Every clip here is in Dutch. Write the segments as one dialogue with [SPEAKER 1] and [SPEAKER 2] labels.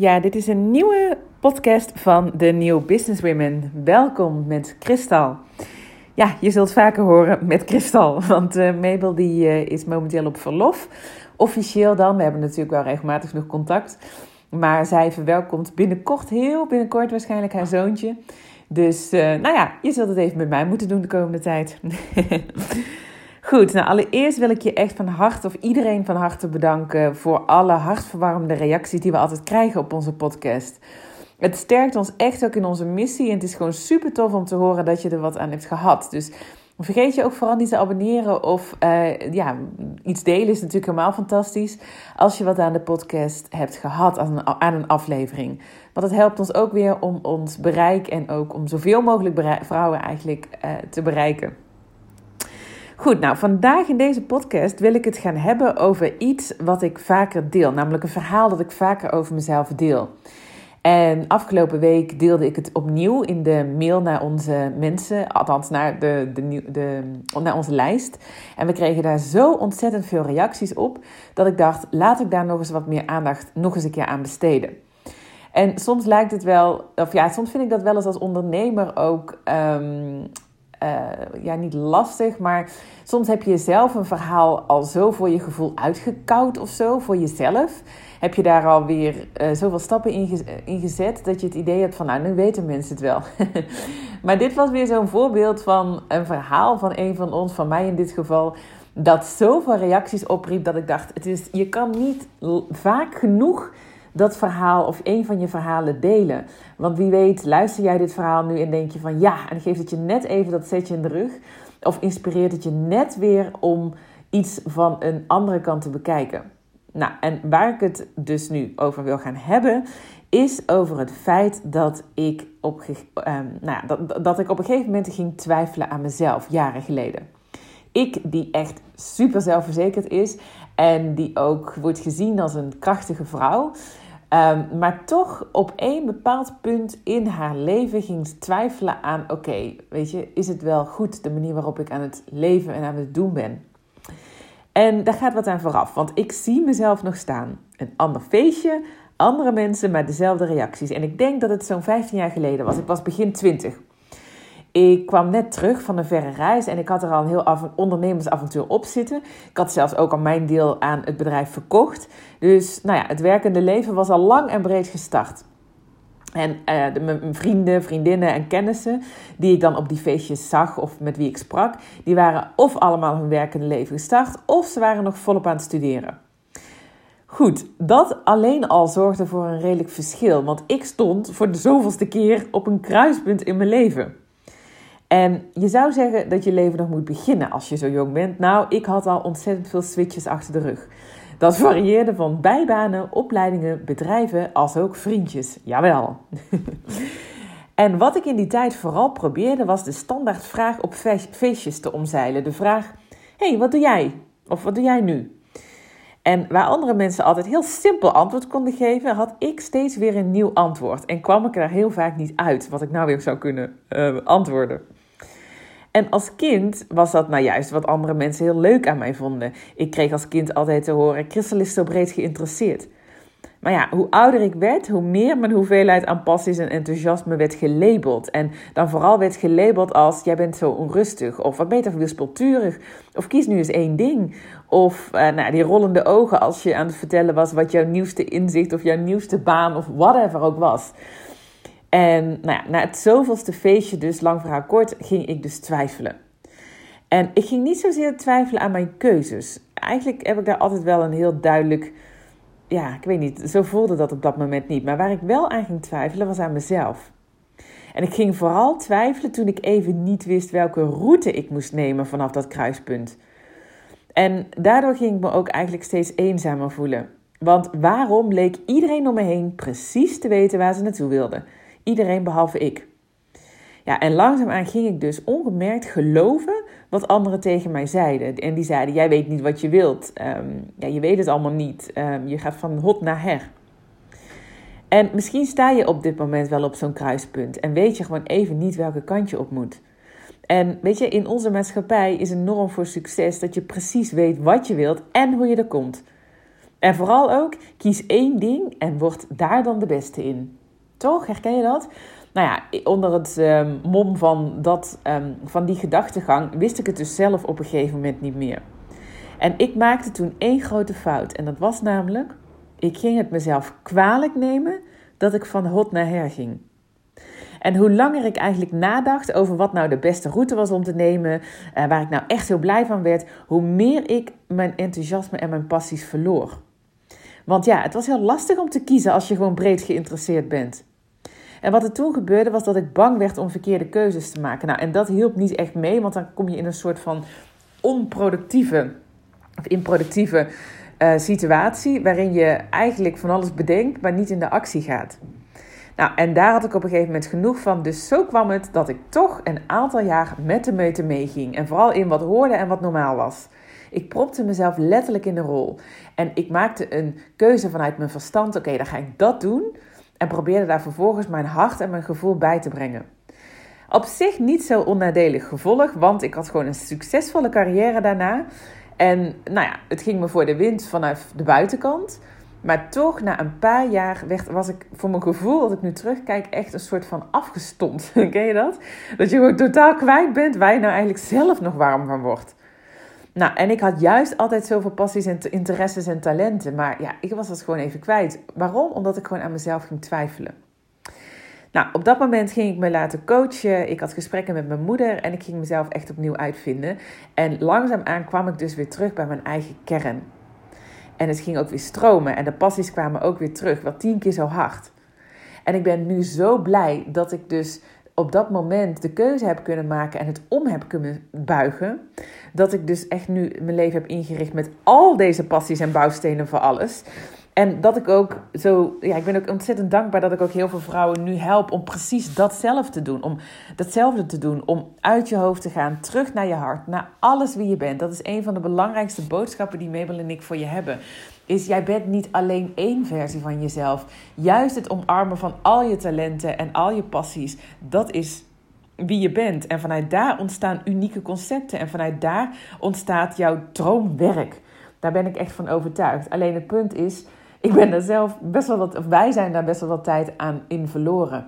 [SPEAKER 1] Ja, dit is een nieuwe podcast van de New Business Women. Welkom met Kristal. Ja, je zult vaker horen met Kristal, want uh, Mabel die, uh, is momenteel op verlof. Officieel dan, we hebben natuurlijk wel regelmatig nog contact. Maar zij verwelkomt binnenkort, heel binnenkort waarschijnlijk haar zoontje. Dus uh, nou ja, je zult het even met mij moeten doen de komende tijd. Goed, nou allereerst wil ik je echt van harte of iedereen van harte bedanken voor alle hartverwarmende reacties die we altijd krijgen op onze podcast. Het sterkt ons echt ook in onze missie en het is gewoon super tof om te horen dat je er wat aan hebt gehad. Dus vergeet je ook vooral niet te abonneren of uh, ja, iets delen is natuurlijk helemaal fantastisch. Als je wat aan de podcast hebt gehad, aan een, aflevering. Want het helpt ons ook weer om ons bereik en ook om zoveel mogelijk vrouwen eigenlijk uh, te bereiken. Goed, nou vandaag in deze podcast wil ik het gaan hebben over iets wat ik vaker deel, namelijk een verhaal dat ik vaker over mezelf deel. En afgelopen week deelde ik het opnieuw in de mail naar onze mensen, althans naar, de, de, de, naar onze lijst. En we kregen daar zo ontzettend veel reacties op, dat ik dacht, laat ik daar nog eens wat meer aandacht nog eens een keer aan besteden. En soms lijkt het wel, of ja, soms vind ik dat wel eens als ondernemer ook um, uh, ja, niet lastig, maar soms heb je zelf een verhaal al zo voor je gevoel uitgekoud of zo, voor jezelf. Heb je daar alweer uh, zoveel stappen in, in gezet dat je het idee hebt van, nou, nu weten mensen het wel. maar dit was weer zo'n voorbeeld van een verhaal van een van ons, van mij in dit geval, dat zoveel reacties opriep dat ik dacht, het is, je kan niet vaak genoeg dat verhaal of een van je verhalen delen. Want wie weet, luister jij dit verhaal nu en denk je van ja, en geeft het je net even dat zetje in de rug. Of inspireert het je net weer om iets van een andere kant te bekijken. Nou, en waar ik het dus nu over wil gaan hebben, is over het feit dat ik op, um, nou ja, dat, dat ik op een gegeven moment ging twijfelen aan mezelf, jaren geleden. Ik, die echt super zelfverzekerd is en die ook wordt gezien als een krachtige vrouw, Um, maar toch op één bepaald punt in haar leven ging ze twijfelen aan: oké, weet je, is het wel goed de manier waarop ik aan het leven en aan het doen ben? En daar gaat wat aan vooraf, want ik zie mezelf nog staan. Een ander feestje, andere mensen, maar dezelfde reacties. En ik denk dat het zo'n 15 jaar geleden was. Ik was begin 20. Ik kwam net terug van een verre reis en ik had er al een heel ondernemersavontuur op zitten. Ik had zelfs ook al mijn deel aan het bedrijf verkocht. Dus nou ja, het werkende leven was al lang en breed gestart. En de, mijn vrienden, vriendinnen en kennissen die ik dan op die feestjes zag of met wie ik sprak, die waren of allemaal hun werkende leven gestart of ze waren nog volop aan het studeren. Goed, dat alleen al zorgde voor een redelijk verschil, want ik stond voor de zoveelste keer op een kruispunt in mijn leven. En je zou zeggen dat je leven nog moet beginnen als je zo jong bent. Nou, ik had al ontzettend veel switches achter de rug. Dat varieerde van bijbanen, opleidingen, bedrijven als ook vriendjes. Jawel. en wat ik in die tijd vooral probeerde was de standaardvraag op feestjes te omzeilen. De vraag: hey, wat doe jij? Of wat doe jij nu? En waar andere mensen altijd heel simpel antwoord konden geven, had ik steeds weer een nieuw antwoord. En kwam ik er heel vaak niet uit wat ik nou weer zou kunnen uh, antwoorden. En als kind was dat nou juist wat andere mensen heel leuk aan mij vonden. Ik kreeg als kind altijd te horen: Christel is zo breed geïnteresseerd. Maar ja, hoe ouder ik werd, hoe meer mijn hoeveelheid aan passies en enthousiasme werd gelabeld. En dan vooral werd gelabeld als: jij bent zo onrustig, of wat beter wispelturig, of kies nu eens één ding. Of uh, nou, die rollende ogen als je aan het vertellen was wat jouw nieuwste inzicht of jouw nieuwste baan of whatever ook was. En nou ja, na het zoveelste feestje, dus lang verhaal kort, ging ik dus twijfelen. En ik ging niet zozeer twijfelen aan mijn keuzes. Eigenlijk heb ik daar altijd wel een heel duidelijk, ja, ik weet niet, zo voelde dat op dat moment niet. Maar waar ik wel aan ging twijfelen was aan mezelf. En ik ging vooral twijfelen toen ik even niet wist welke route ik moest nemen vanaf dat kruispunt. En daardoor ging ik me ook eigenlijk steeds eenzamer voelen. Want waarom leek iedereen om me heen precies te weten waar ze naartoe wilden? Iedereen behalve ik. Ja, en langzaamaan ging ik dus ongemerkt geloven wat anderen tegen mij zeiden. En die zeiden: Jij weet niet wat je wilt. Ehm, ja, je weet het allemaal niet. Ehm, je gaat van hot naar her. En misschien sta je op dit moment wel op zo'n kruispunt en weet je gewoon even niet welke kant je op moet. En weet je, in onze maatschappij is een norm voor succes dat je precies weet wat je wilt en hoe je er komt. En vooral ook, kies één ding en word daar dan de beste in. Toch? Herken je dat? Nou ja, onder het um, mom van, dat, um, van die gedachtegang wist ik het dus zelf op een gegeven moment niet meer. En ik maakte toen één grote fout. En dat was namelijk, ik ging het mezelf kwalijk nemen dat ik van hot naar her ging. En hoe langer ik eigenlijk nadacht over wat nou de beste route was om te nemen, uh, waar ik nou echt heel blij van werd, hoe meer ik mijn enthousiasme en mijn passies verloor. Want ja, het was heel lastig om te kiezen als je gewoon breed geïnteresseerd bent. En wat er toen gebeurde was dat ik bang werd om verkeerde keuzes te maken. Nou, en dat hielp niet echt mee, want dan kom je in een soort van onproductieve of improductieve uh, situatie waarin je eigenlijk van alles bedenkt, maar niet in de actie gaat. Nou, en daar had ik op een gegeven moment genoeg van. Dus zo kwam het dat ik toch een aantal jaar met de meute meeging. En vooral in wat hoorde en wat normaal was. Ik propte mezelf letterlijk in de rol. En ik maakte een keuze vanuit mijn verstand. Oké, dan ga ik dat doen. En probeerde daar vervolgens mijn hart en mijn gevoel bij te brengen. Op zich niet zo onnadelig gevolg, want ik had gewoon een succesvolle carrière daarna. En nou ja, het ging me voor de wind vanuit de buitenkant. Maar toch, na een paar jaar werd, was ik voor mijn gevoel, als ik nu terugkijk, echt een soort van afgestompt. Ken je dat? Dat je gewoon totaal kwijt bent waar je nou eigenlijk zelf nog warm van wordt. Nou, en ik had juist altijd zoveel passies en interesses en talenten. Maar ja, ik was dat gewoon even kwijt. Waarom? Omdat ik gewoon aan mezelf ging twijfelen. Nou, op dat moment ging ik me laten coachen. Ik had gesprekken met mijn moeder en ik ging mezelf echt opnieuw uitvinden. En langzaamaan kwam ik dus weer terug bij mijn eigen kern. En het ging ook weer stromen en de passies kwamen ook weer terug, wel tien keer zo hard. En ik ben nu zo blij dat ik dus op dat moment de keuze heb kunnen maken en het om heb kunnen buigen. Dat ik dus echt nu mijn leven heb ingericht met al deze passies en bouwstenen voor alles. En dat ik ook zo, ja, ik ben ook ontzettend dankbaar dat ik ook heel veel vrouwen nu help om precies datzelfde te doen. Om datzelfde te doen, om uit je hoofd te gaan, terug naar je hart, naar alles wie je bent. Dat is een van de belangrijkste boodschappen die Mabel en ik voor je hebben. Is jij bent niet alleen één versie van jezelf. Juist het omarmen van al je talenten en al je passies, dat is wie je bent. En vanuit daar ontstaan unieke concepten en vanuit daar ontstaat jouw droomwerk. Daar ben ik echt van overtuigd. Alleen het punt is ik ben daar zelf best wel wat, of wij zijn daar best wel wat tijd aan in verloren.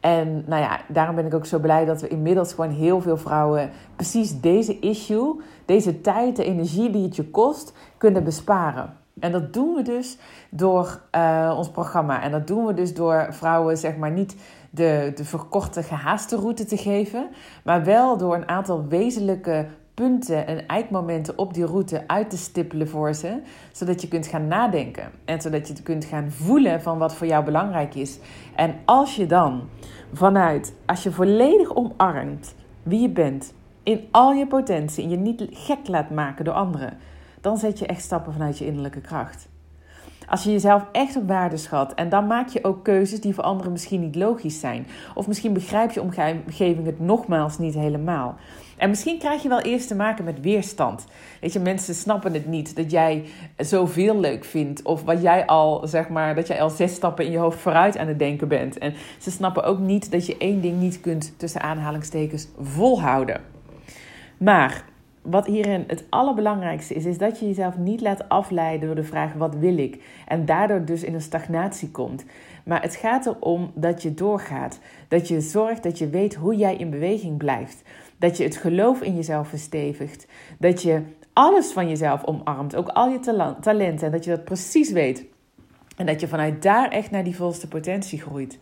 [SPEAKER 1] En nou ja, daarom ben ik ook zo blij dat we inmiddels gewoon heel veel vrouwen precies deze issue, deze tijd, de energie die het je kost, kunnen besparen. En dat doen we dus door uh, ons programma. En dat doen we dus door vrouwen, zeg maar, niet de, de verkorte, gehaaste route te geven, maar wel door een aantal wezenlijke punten en eikmomenten op die route uit te stippelen voor ze, zodat je kunt gaan nadenken en zodat je kunt gaan voelen van wat voor jou belangrijk is. En als je dan vanuit, als je volledig omarmt wie je bent, in al je potentie en je niet gek laat maken door anderen, dan zet je echt stappen vanuit je innerlijke kracht. Als je jezelf echt op waarde schat en dan maak je ook keuzes die voor anderen misschien niet logisch zijn. Of misschien begrijp je omgeving het nogmaals niet helemaal. En misschien krijg je wel eerst te maken met weerstand. Weet je, mensen snappen het niet dat jij zoveel leuk vindt. Of wat jij al, zeg maar, dat jij al zes stappen in je hoofd vooruit aan het denken bent. En ze snappen ook niet dat je één ding niet kunt, tussen aanhalingstekens, volhouden. Maar wat hierin het allerbelangrijkste is, is dat je jezelf niet laat afleiden door de vraag: wat wil ik? En daardoor dus in een stagnatie komt. Maar het gaat erom dat je doorgaat. Dat je zorgt dat je weet hoe jij in beweging blijft. Dat je het geloof in jezelf verstevigt. Dat je alles van jezelf omarmt, ook al je talenten. En dat je dat precies weet. En dat je vanuit daar echt naar die volste potentie groeit.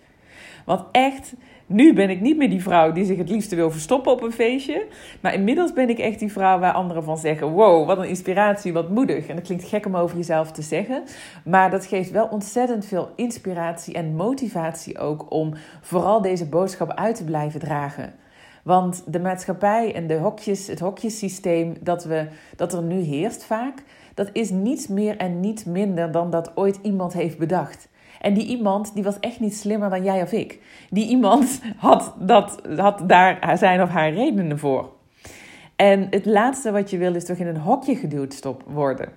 [SPEAKER 1] Want echt, nu ben ik niet meer die vrouw die zich het liefste wil verstoppen op een feestje. Maar inmiddels ben ik echt die vrouw waar anderen van zeggen: Wow, wat een inspiratie, wat moedig. En dat klinkt gek om over jezelf te zeggen. Maar dat geeft wel ontzettend veel inspiratie en motivatie ook om vooral deze boodschap uit te blijven dragen. Want de maatschappij en de hokjes, het hokjesysteem dat, we, dat er nu heerst vaak, dat is niets meer en niet minder dan dat ooit iemand heeft bedacht. En die iemand die was echt niet slimmer dan jij of ik. Die iemand had, dat, had daar zijn of haar redenen voor. En het laatste wat je wil is toch in een hokje geduwd stop worden.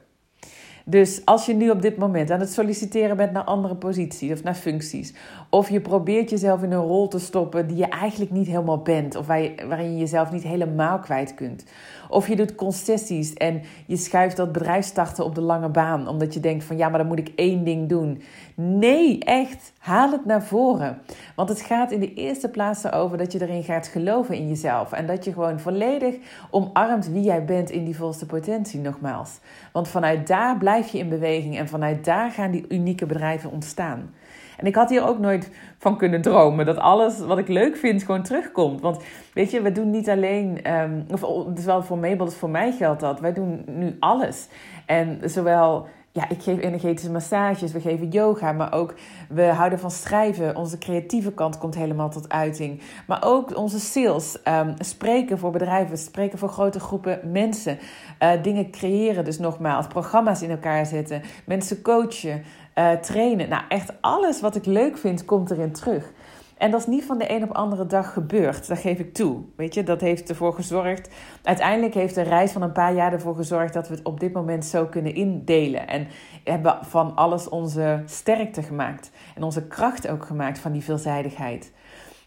[SPEAKER 1] Dus als je nu op dit moment aan het solliciteren bent naar andere posities of naar functies, of je probeert jezelf in een rol te stoppen die je eigenlijk niet helemaal bent, of waarin je jezelf niet helemaal kwijt kunt, of je doet concessies en je schuift dat bedrijfstarten op de lange baan, omdat je denkt van ja, maar dan moet ik één ding doen. Nee, echt, haal het naar voren. Want het gaat in de eerste plaats erover dat je erin gaat geloven in jezelf en dat je gewoon volledig omarmt wie jij bent in die volste potentie, nogmaals. Want vanuit daar blijf je in beweging en vanuit daar gaan die unieke bedrijven ontstaan. En ik had hier ook nooit van kunnen dromen dat alles wat ik leuk vind gewoon terugkomt. Want weet je, we doen niet alleen, um, of het is wel voor Mabel, dus voor mij geldt dat. Wij doen nu alles. En zowel ja, ik geef energetische massages, we geven yoga, maar ook we houden van schrijven. Onze creatieve kant komt helemaal tot uiting. Maar ook onze sales, um, spreken voor bedrijven, spreken voor grote groepen mensen, uh, dingen creëren, dus nogmaals, programma's in elkaar zetten, mensen coachen, uh, trainen. Nou, echt alles wat ik leuk vind, komt erin terug. En dat is niet van de een op andere dag gebeurd. Dat geef ik toe. Weet je, dat heeft ervoor gezorgd. Uiteindelijk heeft de reis van een paar jaar ervoor gezorgd dat we het op dit moment zo kunnen indelen. En hebben van alles onze sterkte gemaakt. En onze kracht ook gemaakt van die veelzijdigheid.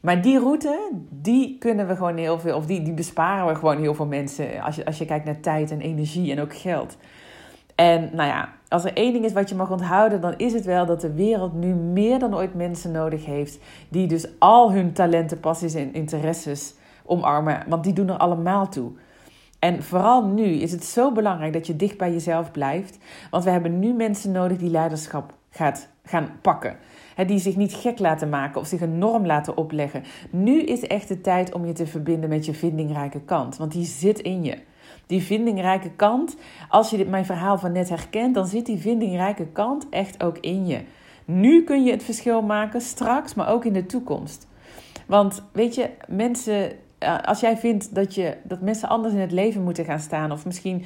[SPEAKER 1] Maar die route, die kunnen we gewoon heel veel, of die, die besparen we gewoon heel veel mensen. Als je, als je kijkt naar tijd en energie en ook geld. En nou ja, als er één ding is wat je mag onthouden, dan is het wel dat de wereld nu meer dan ooit mensen nodig heeft. Die dus al hun talenten, passies en interesses omarmen. Want die doen er allemaal toe. En vooral nu is het zo belangrijk dat je dicht bij jezelf blijft. Want we hebben nu mensen nodig die leiderschap gaat, gaan pakken. die zich niet gek laten maken of zich een norm laten opleggen. Nu is echt de tijd om je te verbinden met je vindingrijke kant. Want die zit in je die vindingrijke kant, als je dit, mijn verhaal van net herkent, dan zit die vindingrijke kant echt ook in je. Nu kun je het verschil maken, straks, maar ook in de toekomst. Want weet je, mensen, eh, als jij vindt dat, je, dat mensen anders in het leven moeten gaan staan, of misschien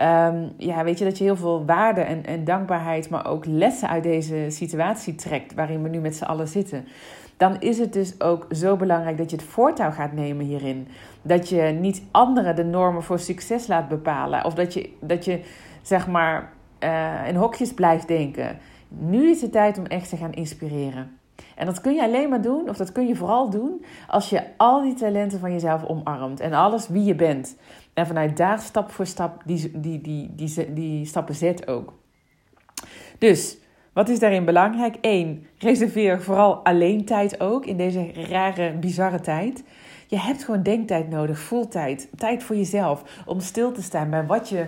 [SPEAKER 1] um, ja, weet je, dat je heel veel waarde en, en dankbaarheid, maar ook lessen uit deze situatie trekt waarin we nu met z'n allen zitten dan is het dus ook zo belangrijk dat je het voortouw gaat nemen hierin. Dat je niet anderen de normen voor succes laat bepalen. Of dat je, dat je zeg maar, uh, in hokjes blijft denken. Nu is het tijd om echt te gaan inspireren. En dat kun je alleen maar doen, of dat kun je vooral doen, als je al die talenten van jezelf omarmt. En alles wie je bent. En vanuit daar stap voor stap die, die, die, die, die stappen zet ook. Dus wat is daarin belangrijk? Eén, reserveer vooral alleen tijd ook in deze rare, bizarre tijd. Je hebt gewoon denktijd nodig, voeltijd, tijd voor jezelf. Om stil te staan bij wat je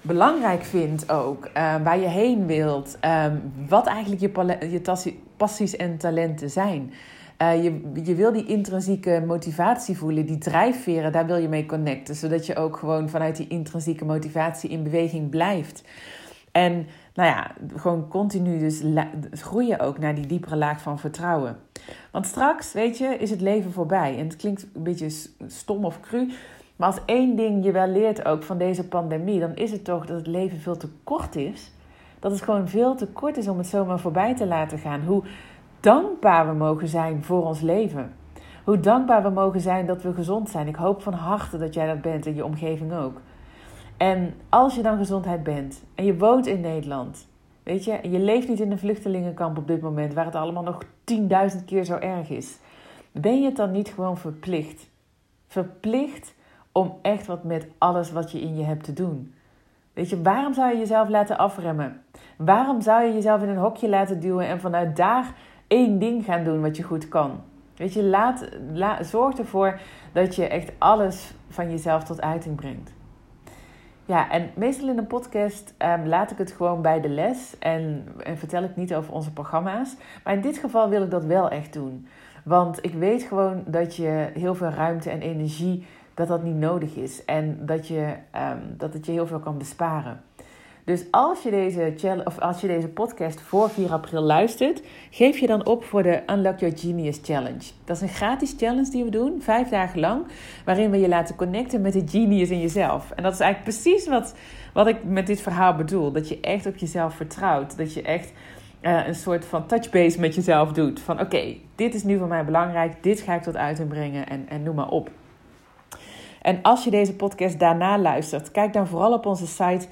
[SPEAKER 1] belangrijk vindt ook. Uh, waar je heen wilt. Uh, wat eigenlijk je, je passies en talenten zijn. Uh, je, je wil die intrinsieke motivatie voelen, die drijfveren, daar wil je mee connecten. Zodat je ook gewoon vanuit die intrinsieke motivatie in beweging blijft. En nou ja, gewoon continu dus groeien ook naar die diepere laag van vertrouwen. Want straks, weet je, is het leven voorbij. En het klinkt een beetje stom of cru. Maar als één ding je wel leert ook van deze pandemie, dan is het toch dat het leven veel te kort is. Dat het gewoon veel te kort is om het zomaar voorbij te laten gaan. Hoe dankbaar we mogen zijn voor ons leven. Hoe dankbaar we mogen zijn dat we gezond zijn. Ik hoop van harte dat jij dat bent en je omgeving ook. En als je dan gezondheid bent en je woont in Nederland, weet je, en je leeft niet in een vluchtelingenkamp op dit moment, waar het allemaal nog 10.000 keer zo erg is, ben je het dan niet gewoon verplicht? Verplicht om echt wat met alles wat je in je hebt te doen. Weet je, waarom zou je jezelf laten afremmen? Waarom zou je jezelf in een hokje laten duwen en vanuit daar één ding gaan doen wat je goed kan? Weet je, laat, zorg ervoor dat je echt alles van jezelf tot uiting brengt. Ja, en meestal in een podcast um, laat ik het gewoon bij de les en, en vertel ik niet over onze programma's. Maar in dit geval wil ik dat wel echt doen. Want ik weet gewoon dat je heel veel ruimte en energie, dat dat niet nodig is. En dat, je, um, dat het je heel veel kan besparen. Dus als je, deze of als je deze podcast voor 4 april luistert, geef je dan op voor de Unlock Your Genius Challenge. Dat is een gratis challenge die we doen, vijf dagen lang, waarin we je laten connecten met de genius in jezelf. En dat is eigenlijk precies wat, wat ik met dit verhaal bedoel. Dat je echt op jezelf vertrouwt. Dat je echt uh, een soort van touchbase met jezelf doet. Van oké, dit is nu voor mij belangrijk, dit ga ik tot uiting brengen en, en noem maar op. En als je deze podcast daarna luistert, kijk dan vooral op onze site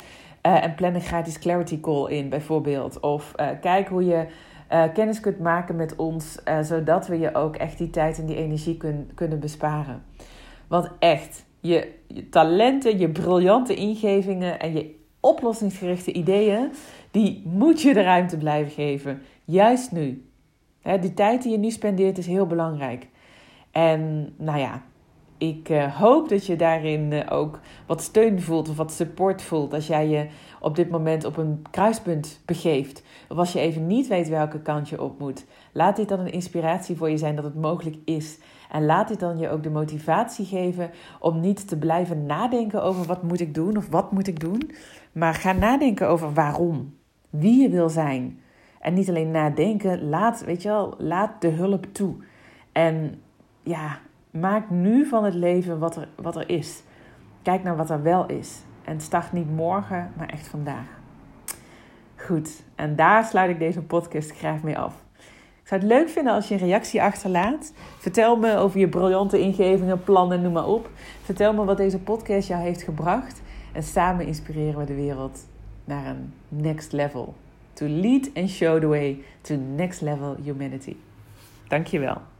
[SPEAKER 1] Uh, en plan een gratis clarity call in, bijvoorbeeld. Of uh, kijk hoe je uh, kennis kunt maken met ons, zodat we je ook echt die tijd en die energie kun, kunnen besparen. Want echt, je, je talenten, je briljante ingevingen en je oplossingsgerichte ideeën, die moet je de ruimte blijven geven. Juist nu. die tijd die je nu spendeert is heel belangrijk. En nou ja, ik uh, hoop dat je daarin uh, ook wat steun voelt of wat support voelt als jij je op dit moment op een kruispunt begeeft. Of als je even niet weet welke kant je op moet. Laat dit dan een inspiratie voor je zijn dat het mogelijk is. En laat dit dan je ook de motivatie geven om niet te blijven nadenken over wat moet ik doen of wat moet ik doen. Maar ga nadenken over waarom. Wie je wil zijn. En niet alleen nadenken, laat, weet je wel, laat de hulp toe. En ja, maak nu van het leven wat er, wat er is. Kijk naar wat er wel is. En start niet morgen, maar echt vandaag. Goed, en daar sluit ik deze podcast graag mee af. Ik zou het leuk vinden als je een reactie achterlaat. Vertel me over je briljante ingevingen, plannen, noem maar op. Vertel me wat deze podcast jou heeft gebracht. En samen inspireren we de wereld naar een next level. To lead and show the way to next level humanity. Dankjewel.